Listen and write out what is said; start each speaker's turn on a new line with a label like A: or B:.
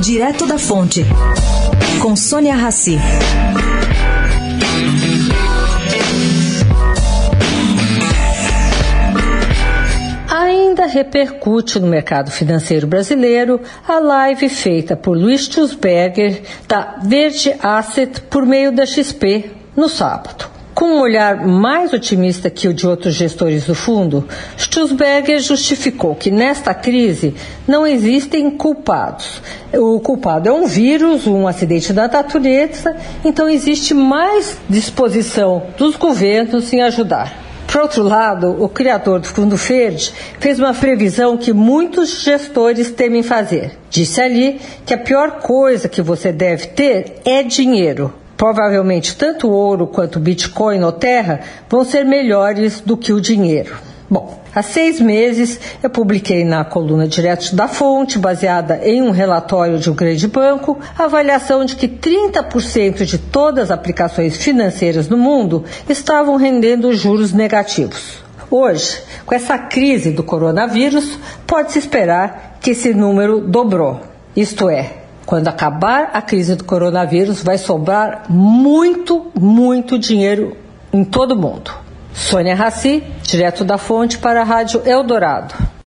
A: Direto da Fonte, com Sônia Rassi.
B: Ainda repercute no mercado financeiro brasileiro a live feita por Luiz Tusberger da Verde Asset por meio da XP no sábado. Com um olhar mais otimista que o de outros gestores do fundo, Stussberger justificou que nesta crise não existem culpados. O culpado é um vírus, um acidente da natureza, então existe mais disposição dos governos em ajudar. Por outro lado, o criador do Fundo Verde fez uma previsão que muitos gestores temem fazer. Disse ali que a pior coisa que você deve ter é dinheiro. Provavelmente tanto ouro quanto Bitcoin ou terra vão ser melhores do que o dinheiro. Bom, há seis meses eu publiquei na coluna Direto da Fonte, baseada em um relatório de um grande banco, a avaliação de que 30% de todas as aplicações financeiras no mundo estavam rendendo juros negativos. Hoje, com essa crise do coronavírus, pode-se esperar que esse número dobrou. Isto é, quando acabar a crise do coronavírus, vai sobrar muito, muito dinheiro em todo o mundo. Sônia Raci, direto da fonte para a Rádio Eldorado.